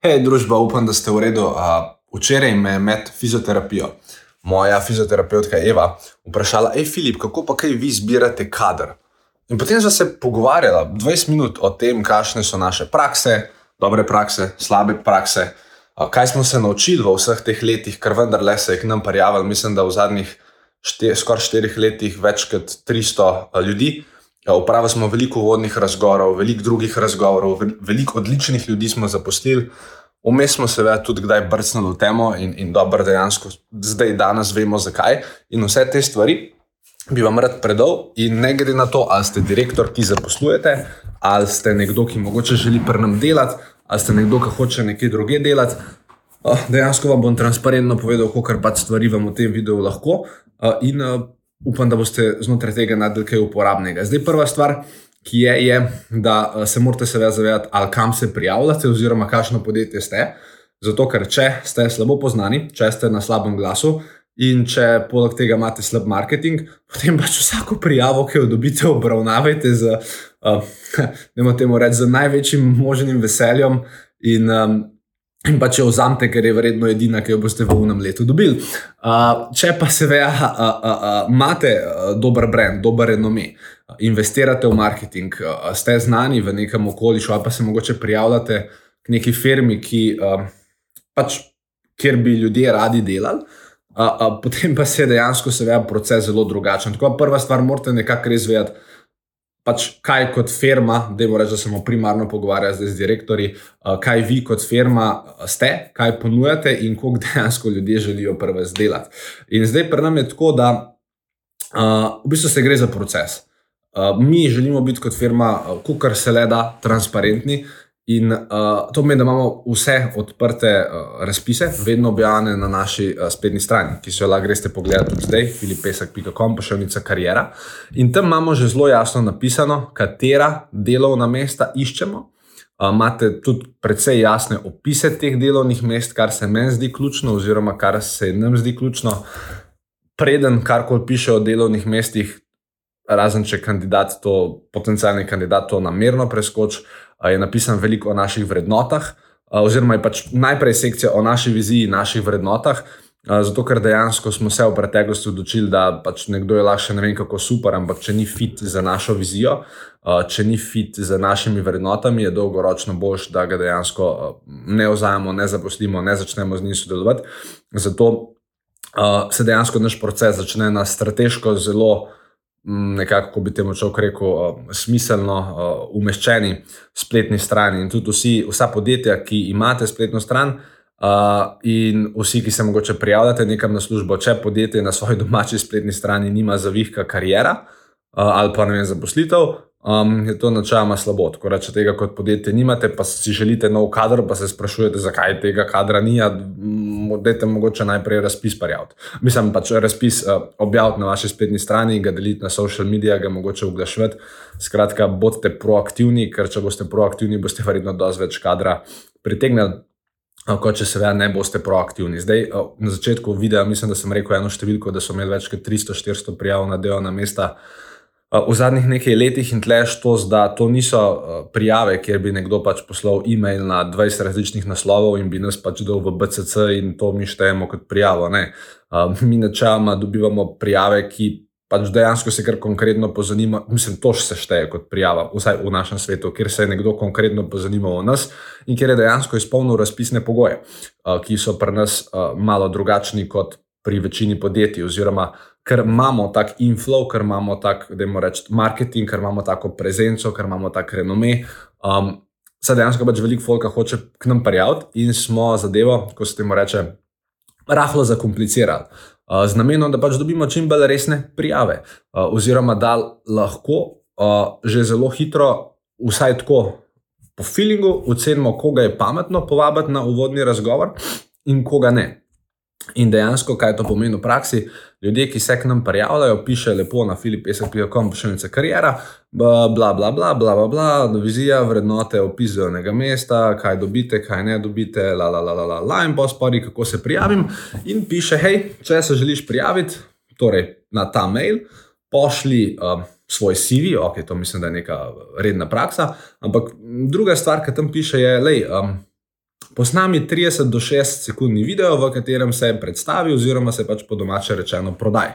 Hej, družba, upam, da ste v redu. Uh, včeraj me je med fizioterapijo moja fizioterapeutka Eva vprašala: Hej, Filip, kako pa kaj vi zbirate kader? In potem smo se pogovarjali 20 minut o tem, kakšne so naše prakse, dobre prakse, slabe prakse, uh, kaj smo se naučili v vseh teh letih, ker vendarle se je k nam prijavil, mislim, da v zadnjih šte, skoraj štirih letih več kot 300 ljudi. Upravili smo veliko vodnih razgovorov, veliko drugih razgovorov, veliko odličnih ljudi smo zaposlili. Vmes smo seveda tudi kdaj brcnili v temo in, in dobro dejansko zdaj danes vemo zakaj. In vse te stvari bi vam rad predal in ne glede na to, ali ste direktor, ki zaposlujete, ali ste nekdo, ki mogoče želi pri nam delati, ali ste nekdo, ki hoče nekaj druge delati. Dejansko vam bom transparentno povedal, kako pač stvari vam v tem videu lahko. In upam, da boste znotraj tega naredili kaj uporabnega. Zdaj, prva stvar, ki je, je da eh, se morate seveda zavedati, ali kam se prijavljate, oziroma kakšno podjetje ste. Zato, ker če ste slabo poznani, če ste na slabem glasu in če poleg tega imate slab marketing, potem pač vsako prijavo, ki jo dobite, obravnavajte z, uh, temu reči, z največjim možnim veseljem. In, um, In pa če vzamete, ker je verjetno edina, ki jo boste v unem letu dobili. Uh, če pa seveda uh, uh, uh, imate uh, dober brand, dober renome, uh, investirate v marketing, uh, ste znani v nekem okolišu, ali pa se mogoče prijavljate k neki firmi, ki, uh, pač, kjer bi ljudje radi delali, uh, uh, potem pa se dejansko seveda proces zelo drugačen. Tako prva stvar, morate nekako res vedeti pač kaj kot firma, da je reči, da se bomo primarno pogovarjali z direktori, uh, kaj vi kot firma uh, ste, kaj ponujate in koliko dejansko ljudje želijo prve zdelati. In zdaj pri nam je tako, da uh, v bistvu se gre za proces. Uh, mi želimo biti kot firma, uh, kar se le da, transparentni. In uh, to pomeni, da imamo vse odprte uh, razpise, vedno objavljene na naši uh, spletni strani, ki se jo lahko greste pogledati tudi zdaj, filipesek.com, pa še vnica karijera. In tam imamo že zelo jasno napisano, katera delovna mesta iščemo. Uh, imate tudi precej jasne opise teh delovnih mest, kar se meni zdi ključno, oziroma kar se nam zdi ključno. Preden karkoli piše o delovnih mestih, razen če kandidat to, potencijalni kandidat to namerno preskoči je napisan veliko o naših vrednotah, oziroma je pač najprej sekcija o naši viziji, naših vrednotah. Zato, ker dejansko smo se v preteklosti odločili, da pač nekdo je lahko ne vem kako super, ampak če ni fit za našo vizijo, če ni fit za našimi vrednotami, je dolgoročno boljš, da ga dejansko ne ozajemo, ne zaposlimo, ne začnemo z njim sodelovati. Zato se dejansko naš proces začne na strateško zelo. Nekako, ko bi temu človek rekel, uh, smiselno uh, umeščeni spletni strani. In tudi vsi, vsa podjetja, ki imate spletno stran, uh, in vsi, ki se morda prijavljate nekam na službo, če podjetje na svoji domači spletni strani nima zavihka karijera uh, ali pa ne vem, zaposlitev, um, je to načeloma slabo. Tako da, če tega kot podjetje nimate, pa si želite nov kader, pa se sprašujete, zakaj tega kadra ni, dajte mogoče najprej razpis prijaviti. Mislim pač razpis uh, objaviti na vaši spletni strani, ga deliti na social medije, ga mogoče oglašvati. Skratka, bodite proaktivni, ker če boste proaktivni, boste verjetno dosti več kadra pritegnili. Kot če seveda ne boste proaktivni. Zdaj, na začetku videa, mislim, da sem rekel eno številko, da so imeli več kot 300-400 prijav na delovna mesta. Uh, v zadnjih nekaj letih in tleš to, da to niso prijave, kjer bi nekdo pač poslal e-mail na 20 različnih naslovov in bi nas pač dal v BCC in to mi štejemo kot prijavo. Ne. Mi načeloma dobivamo prijave, ki pač dejansko se kar konkretno pozanima, mislim, to še šteje kot prijava, vsaj v našem svetu, kjer se je nekdo konkretno pozanimal o nas in kjer je dejansko izpolnil razpisne pogoje, ki so pri nas malo drugačni kot pri večini podjetij, oziroma ker imamo tak inflow, ker imamo tak, da imamo reči, marketing, ker imamo tako prezenco, ker imamo tak renome. Um, Se dejansko pač veliko folka hoče k nam prijaviti, in smo zadevo, ko se temu reče, rahlo zakomplicirali. Uh, z namenom, da pač dobimo čim bolj resne prijave, uh, oziroma da lahko uh, že zelo hitro, vsaj tako po feelingu, ocenimo, koga je pametno povabiti na uvodni razgovor in koga ne. In dejansko, kaj to pomeni v praksi, ljudje, ki se k nam prijavljajo, piše lepo na filipesek.com, pošiljka karijera, bla, bla, bla, bla, bla, bla, vizija, vrednote, opis delovnega mesta, kaj dobite, kaj ne dobite, la, la, la, la, la, la in pa spori, kako se prijavim. In piše, hej, če se želiš prijaviti, torej na ta mail, pošli. Uh, Svoj CV, ok, to mislim, da je neka redna praksa. Ampak druga stvar, ki tam piše, je, da um, posnami 30 do 60 sekundni video, v katerem se predstavi, oziroma se pač po domače rečeno prodaj.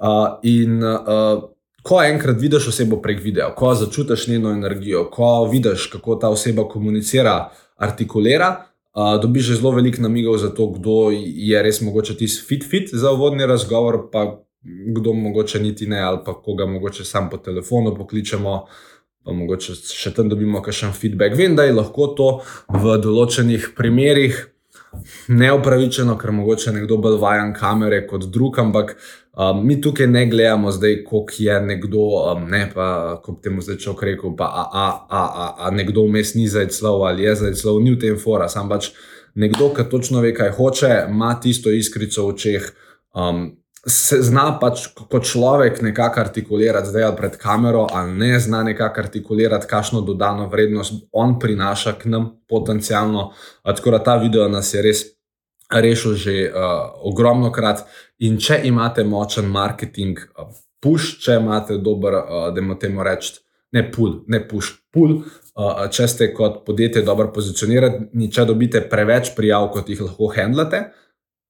Uh, in uh, ko enkrat vidiš osebo prek videa, ko začutiš njeno energijo, ko vidiš, kako ta oseba komunicira, artikulira. Uh, dobiš že zelo veliko namigov za to, kdo je res mogoče tisti fit-fit za uvodni razgovor, pa kdo mogoče niti ne, ali pa koga mogoče sam po telefonu pokličemo, pa mogoče še tam dobimo kakšen feedback. Vem, da je lahko to v določenih primerih neupravičeno, ker mogoče nekdo bolj vajan kamere kot drug, ampak um, mi tukaj ne gledamo zdaj, koliko je nekdo, um, ne pa, kot temu zdaj človek rekel, pa a, a, a, a, a nekdo vmes ni zdaj slov ali je zdaj slov, ni v tem fora, sam pač nekdo, ki točno ve, kaj hoče, ima tisto iskrico v očeh. Um, se zna pač kot človek nekako artikulirati, zdaj ali pred kamero, ali ne zna nekako artikulirati, kakšno dodano vrednost on prinaša k nam potencialno. Tako da ta video nas je res rešil že uh, ogromno krat. In če imate močen marketing, uh, push, če imate dober, uh, da imate temu reči, ne pull, ne push, pull. Uh, če ste kot podjetje dobro pozicionirani, če dobite preveč prijav, kot jih lahko handlate, uh,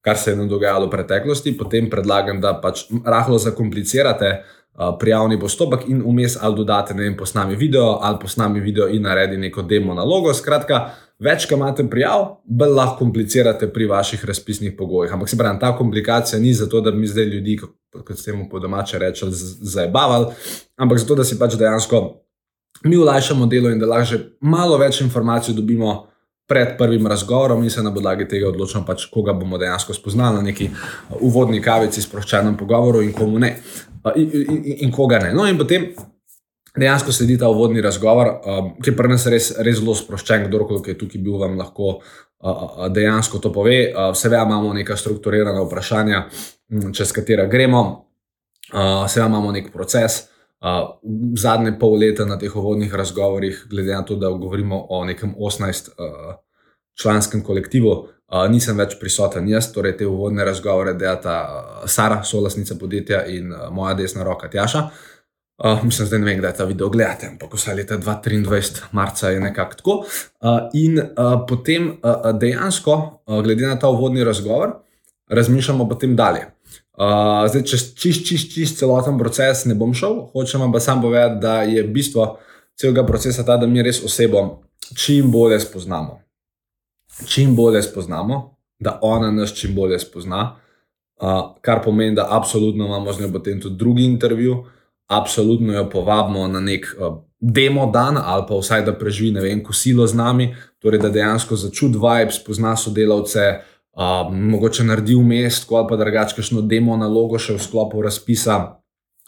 kar se je nam dogajalo v preteklosti, potem predlagam, da pač rahlo zakomplicirate uh, prijavni postopek in vmes ali dodate, ne vem, posnami video ali posnami video in naredi neko demo nalogo. Skratka, več, kar imate prijav, bolj lahko komplicirate pri vaših razpisnih pogojih. Ampak se pravi, ta komplikacija ni zato, da bi mi zdaj ljudi, kot se temu po domače reče, zabavali, ampak zato, da si pač dejansko mi ulajšamo delo in da lahko malo več informacij dobimo pred prvim razgovorom in se na podlagi tega odločimo, pač, koga bomo dejansko spoznali na neki uh, uvodni kavici, sproščenem pogovoru in komu ne. Uh, in, in, in, koga ne. No, in potem dejansko sledi ta uvodni razgovor, um, ki je pri nas res, res zelo sproščen, kdorkoli je tukaj bil, vam lahko uh, dejansko to pove. Seveda imamo neka strukturirana vprašanja, čez katera gremo, seveda imamo nek proces. Uh, zadnje pol leta na teh uvodnih razgovorih, glede na to, da govorimo o nekem 18-članskem uh, kolektivu, uh, nisem več prisoten jaz, torej te uvodne razgovore delata Sara, solasnica podjetja in uh, moja desna roka Tjaša. Uh, mislim, da ne vem, kdaj ta video gledate, ampak vse leta 2023, marca je nekako tako. Uh, in uh, potem uh, dejansko, uh, glede na ta uvodni razgovor, razmišljamo potem dalje. Uh, zdaj, če čist, čist, čist celoten proces ne bom šel, hočem pa sam povedati, da je bistvo celega procesa ta, da mi res osebo čim bolje spoznamo. Čim bolje spoznamo, da ona nas čim bolje spozna, uh, kar pomeni, da absolutno imamo z njo potem tudi drugi intervju, absolutno jo povabimo na nek uh, demo dan ali pa vsaj da preživi ne vem, kosilo z nami, torej da dejansko začuti vibe, spozna sodelavce uh, mogoče naredi v mestu ali pa drugače, kakšno demo nalogo še v sklopu razpisa.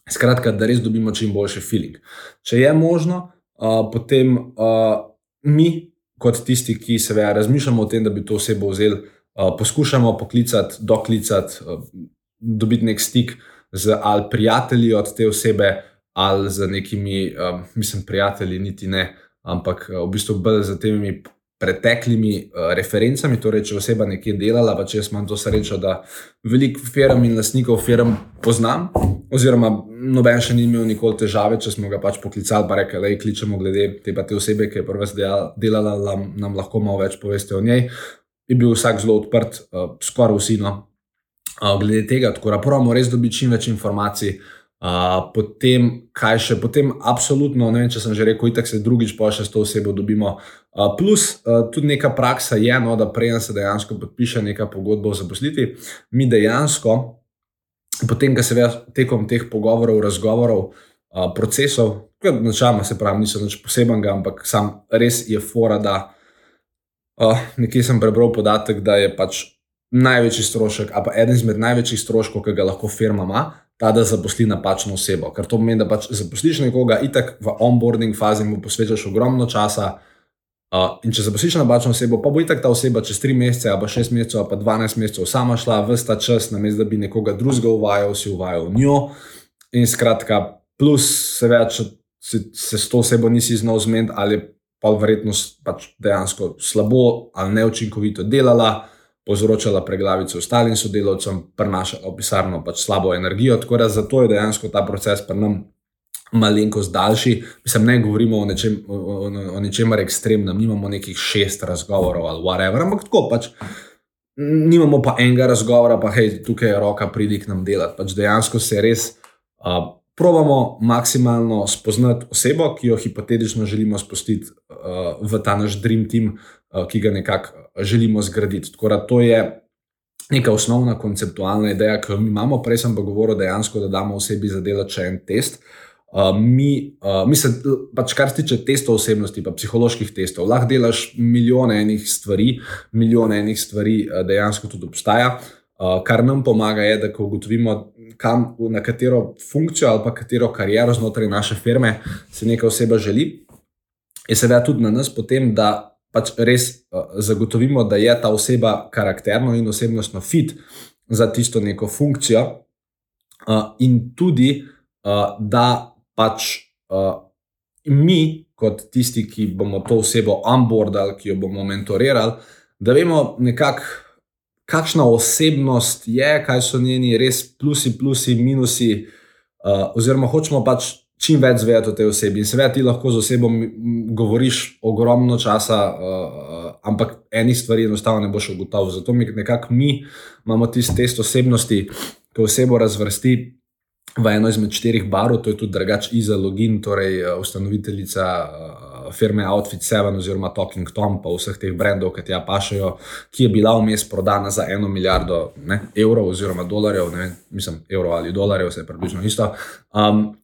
Skratka, da res dobimo čim boljši feeling. Če je možno, uh, potem uh, mi, kot tisti, ki se veja, razmišljamo o tem, da bi to osebo vzeli, uh, poskušamo poklicati, doklicati, uh, dobiti nek stik z ali prijatelji od te osebe, ali z nekimi, uh, mislim, prijatelji, niti ne, ampak uh, v bistvu bolj z temi preteklimi uh, referencami, torej če oseba nekje delala, pa če jaz imam to srečo, da veliko firm in lastnikov firm poznam, oziroma noben še ni imel nikoli težave, če smo ga pač poklicali, pa rekli, da je kličemo glede te, te osebe, ki je prva delala, nam, nam lahko malo več poveste o njej. Je bil vsak zelo odprt, uh, skoraj vsi no. Uh, glede tega, tako da moramo res dobiti čim več informacij. Uh, potem, kaj še, potem, absolutno, ne vem, če sem že rekel, itak se drugič pa še s to osebo dobimo. Uh, plus, uh, tudi neka praksa je, no, da prej se dejansko podpiše neka pogodba o zaposlitvi. Mi dejansko, potem, ko se ve tekom teh pogovorov, razgovorov, uh, procesov, kot načeloma se pravi, niso nič posebenega, ampak sam res je fora, da uh, nekje sem prebral podatek, da je pač največji strošek, ali pa eden izmed največjih stroškov, ki ga lahko firma ima ta, da zaposli napačno osebo. Ker to pomeni, da pač zaposliš nekoga, itak v onboarding fazi mu posvečaš ogromno časa. Uh, in če zaposliš napačno osebo, pa bo itak ta oseba čez 3 mesece, pa 6 mesecev, pa 12 mesecev sama šla v ta čas, namesto da bi nekoga drugega uvajal, si uvajal njo. In skratka, plus, seveda, če se, se s to osebo nisi znal zmeniti, ali pa verjetno pač dejansko slabo ali neučinkovito delala povzročala preglavice ostalim sodelavcem, prenašala v pisarno pač slabo energijo. Tako da zato je dejansko ta proces pri nam malenkost daljši. Mislim, ne govorimo o, nečem, o, o, o nečemer ekstremnem, nimamo nekih šest razgovorov ali whatever, ampak tako pač. Nimamo pa enega razgovora, pa hej, tukaj je roka, pridi k nam delati. Pač dejansko se res uh, probamo maksimalno spoznati osebo, ki jo hipotetično želimo spustiti uh, v ta naš dream team, uh, ki ga nekako želimo zgraditi. Tako da to je neka osnovna konceptualna ideja, ki jo mi imamo. Prej sem pa govoril dejansko, da damo osebi za delo še en test. Uh, mi, uh, mislim, pač kar se tiče testov osebnosti, pa psiholoških testov, lahko delaš milijone enih stvari, milijone enih stvari uh, dejansko tudi obstaja. Uh, kar nam pomaga, je, da ko ugotovimo, kam, na katero funkcijo ali pa katero kariero znotraj naše firme se neka oseba želi, je seveda tudi na nas potem, da pač res uh, zagotovimo, da je ta oseba karakterno in osebnostno fit za tisto neko funkcijo, uh, in tudi, uh, da pač uh, mi, kot tisti, ki bomo to osebo onboardali, ki jo bomo mentorirali, da vemo nekako, kakšna osebnost je, kaj so njeni res plusi, plusi, minusi, uh, oziroma hočemo pač. Čim več zvedeti o tej osebi. In seveda ti lahko z osebo govoriš ogromno časa, uh, ampak enih stvari enostavno ne boš ugotovil. Zato mi nekako mi imamo tisti test osebnosti, ki osebo razvrsti v eno izmed štirih barov, to je tudi drugač Iza Login, torej uh, ustanoviteljica uh, firme Outfit 7 oziroma Talking Tom, pa vseh teh brendov, ki tja pašajo, ki je bila vmes prodana za eno milijardo ne, evrov oziroma dolarjev, ne, mislim, evrov ali dolarjev, vse je približno isto. Um, uh,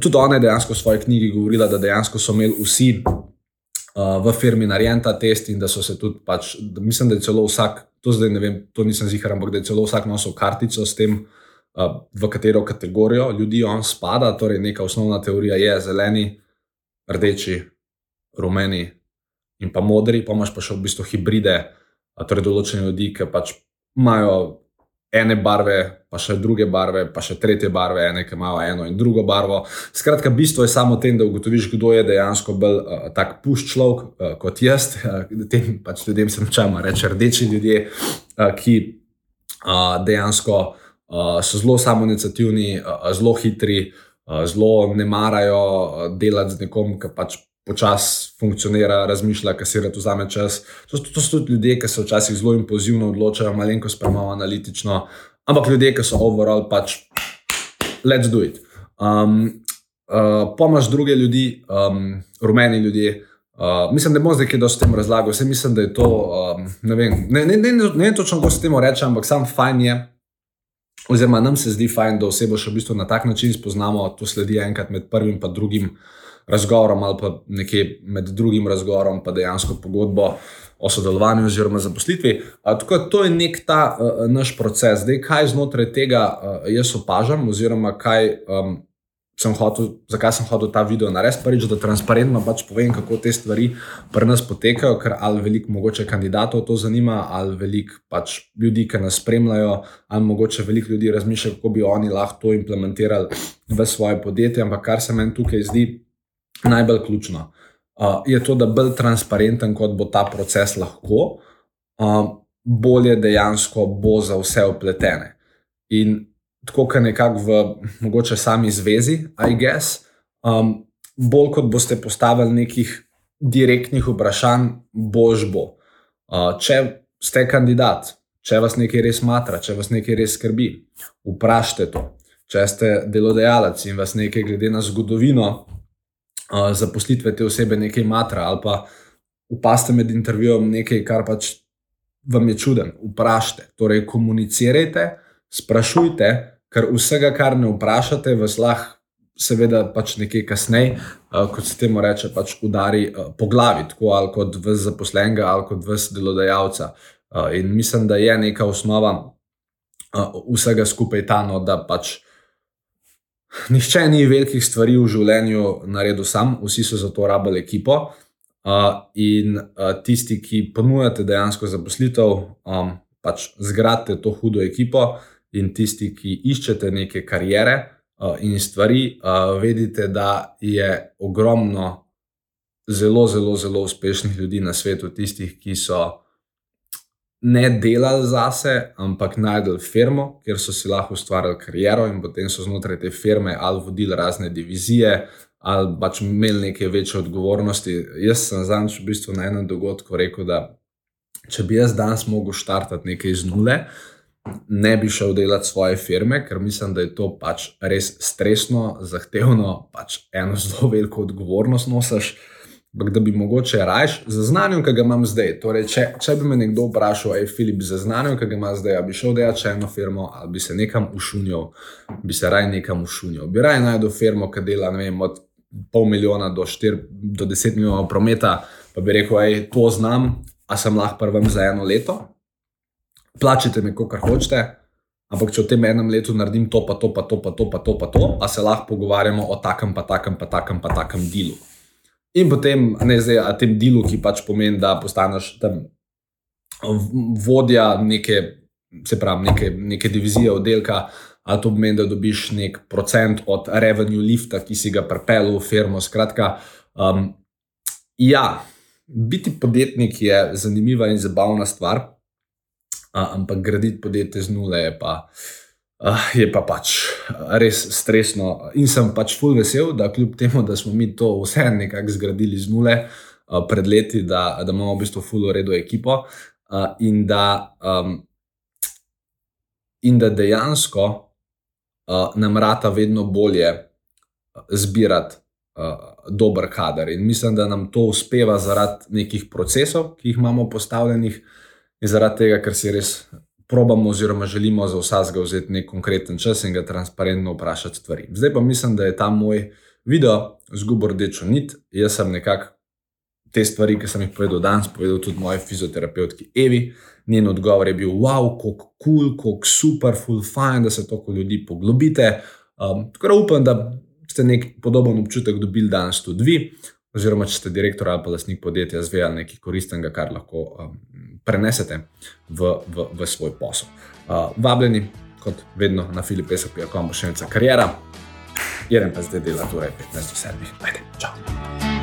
tudi ona je dejansko v svoji knjigi govorila, da dejansko so imeli vsi. Uh, v firmi narejen ta test, in da so se tudi, pač, da mislim, da je celo vsak, to zdaj ne vem, to nisem zihar, ampak da je celo vsak nosil kartico s tem, uh, v katero kategorijo ljudi on spada. Torej, neka osnovna teorija je zeleni, rdeči, rumeni in pa modri, pa imaš pa še v bistvu hibride, torej določene ljudi, ki pač imajo. Ene barve, pa še druge barve, pa še tretje barve, ene, ki imajo eno in drugo barvo. Skratka, bistvo je samo tem, da ugotoviš, kdo je dejansko bolj uh, tak pušč človek uh, kot jaz. Uh, tem pač ljudem se načela reči rdeči ljudje, uh, ki uh, dejansko uh, so zelo samoinicijativni, uh, zelo hitri, uh, zelo ne marajo delati z nekom, ki pač počasi funkcionira, razmišlja, ki si rado vzame čas. To, to, to so tudi ljudje, ki se včasih zelo impulzivno odločajo, malenkost premalo analitično, ampak ljudje, ki so overall pač let's do it. Um, uh, Pomaž druge ljudi, um, rumeni ljudje. Uh, mislim, da bom zdaj kaj dosti tem razlagal. Vse mislim, da je to. Um, ne vem, ne, ne, ne, ne, ne točno, kako se temu reče, ampak sam fajn je, oziroma nam se zdi fajn, da osebo še v bistvu na tak način spoznamo, to sledi enkrat med prvim in drugim razgovorom, ali pa nekje med drugim razgovorom, pa dejansko pogodbo o sodelovanju oziroma zaposlitvi. A, tako da to je nek ta uh, naš proces. Zdaj, kaj znotraj tega uh, jaz opažam, oziroma kaj. Um, sem hotel, zakaj sem hotel ta video narediti, prvič, da transparentno pač povem, kako te stvari pri nas potekajo, ker ali veliko mogoče kandidatov to zanima, ali veliko pač ljudi, ki nas spremljajo, ali mogoče veliko ljudi razmišlja, kako bi oni lahko to implementirali v svoje podjetje. Ampak kar se meni tukaj zdi najbolj ključno, uh, je to, da bolj transparenten kot bo ta proces lahko, uh, bolje dejansko bo za vse upletene. In tako kot nekako v mogoče sami zvezi, I guess. Um, bolj kot boste postavili nekih direktnih vprašanj, bož bo. Uh, če ste kandidat, če vas nekaj res matra, če vas nekaj res skrbi, vprašajte to. Če ste delodajalec in vas nekaj glede na zgodovino uh, zaposlitve te osebe nekaj matra, ali pa upaste med intervjujem nekaj, kar pač vam je čuden, vprašajte. Torej, komunicirajte, sprašujte, ker vsega, kar ne vprašate, vas lahko, seveda, pač nekaj kasneje, uh, kot se temu reče, pač udari uh, po glavi, tako ali kot v zaposlenega, ali kot v delodajalca. Uh, in mislim, da je neka osnova uh, vsega skupaj ta, no, da pač. Nihče ni velikih stvari v življenju naredil sam, vsi so za to rabili ekipo. Uh, in uh, tisti, ki ponujate dejansko zaposlitev, um, pač zgradite to hudo ekipo, in tisti, ki iščete neke karijere uh, in stvari, uh, vedite, da je ogromno zelo, zelo, zelo uspešnih ljudi na svetu, tistih, ki so ne delali zase, ampak najdel firmo, kjer so si lahko ustvarjali kariero in potem so znotraj te firme ali vodili razne divizije. Ali pač imeli neke večje odgovornosti. Jaz sem zadnjič v bistvu na enem dogodku rekel, da če bi jaz danes mogel štartati nekaj iz nule, ne bi šel delati svoje firme, ker mislim, da je to pač res stresno, zahtevno, pač eno zelo veliko odgovornost nosiš. Ampak da bi mogoče rajš za znanje, ki ga imam zdaj. Torej, če, če bi me nekdo vprašal, aj Filip, za znanje, ki ga ima zdaj, bi šel delati eno firmo ali bi se nekam ušunil, bi se raj nekam ušunil. Bi raj najdel firmo, ki dela vem, od pol milijona do, štir, do deset milijonov prometa, pa bi rekel, aj to znam, a sem lahko prvem za eno leto. Plačite mi, kar hočete, ampak če v tem enem letu naredim to, pa to, pa to, pa to, pa to, pa to, pa se lahko pogovarjamo o takem, pa takem, pa takem, pa takem delu. In potem, ne zdaj, a tem delu, ki pač pomeni, da postaneš tam vodja neke, se pravi, neke, neke divizije oddelka, ali to pomeni, da dobiš nek procent od revenue lifta, ki si ga pripeljal v firmo. Skratka, um, ja, biti podjetnik je zanimiva in zabavna stvar, ampak graditi podjetje z nule je pa. Uh, je pa pač res stresno. In sem pač full vesel, da kljub temu, da smo mi to vse nekako zgradili z nule uh, pred leti, da, da imamo v bistvu full uredu ekipo uh, in, da, um, in da dejansko uh, nam rata vedno bolje zbirati uh, dober kader. In mislim, da nam to uspeva zaradi nekih procesov, ki jih imamo postavljenih, in zaradi tega, ker si res probamo, oziroma želimo za vsakega vzeti nek konkreten čas in ga transparentno vprašati stvari. Zdaj pa mislim, da je ta moj video zgubo rdečo nit. Jaz sem nekako te stvari, ki sem jih povedal danes, povedal tudi moji fizioterapeutki Evi. Njen odgovor je bil: wow, kako kul, cool, kako super, full fine, da se toliko ljudi poglobite. Um, tako da upam, da ste nek podoben občutek dobili danes tudi vi. Oziroma, če ste direktor ali pa lasnik podjetja, zvejali nekaj koristnega, kar lahko um, prenesete v, v, v svoj posel. Uh, vabljeni, kot vedno, na filipesa.com, še enkrat karijera, jeden pa zdaj dela, torej 15 do 7. Ajde, čau.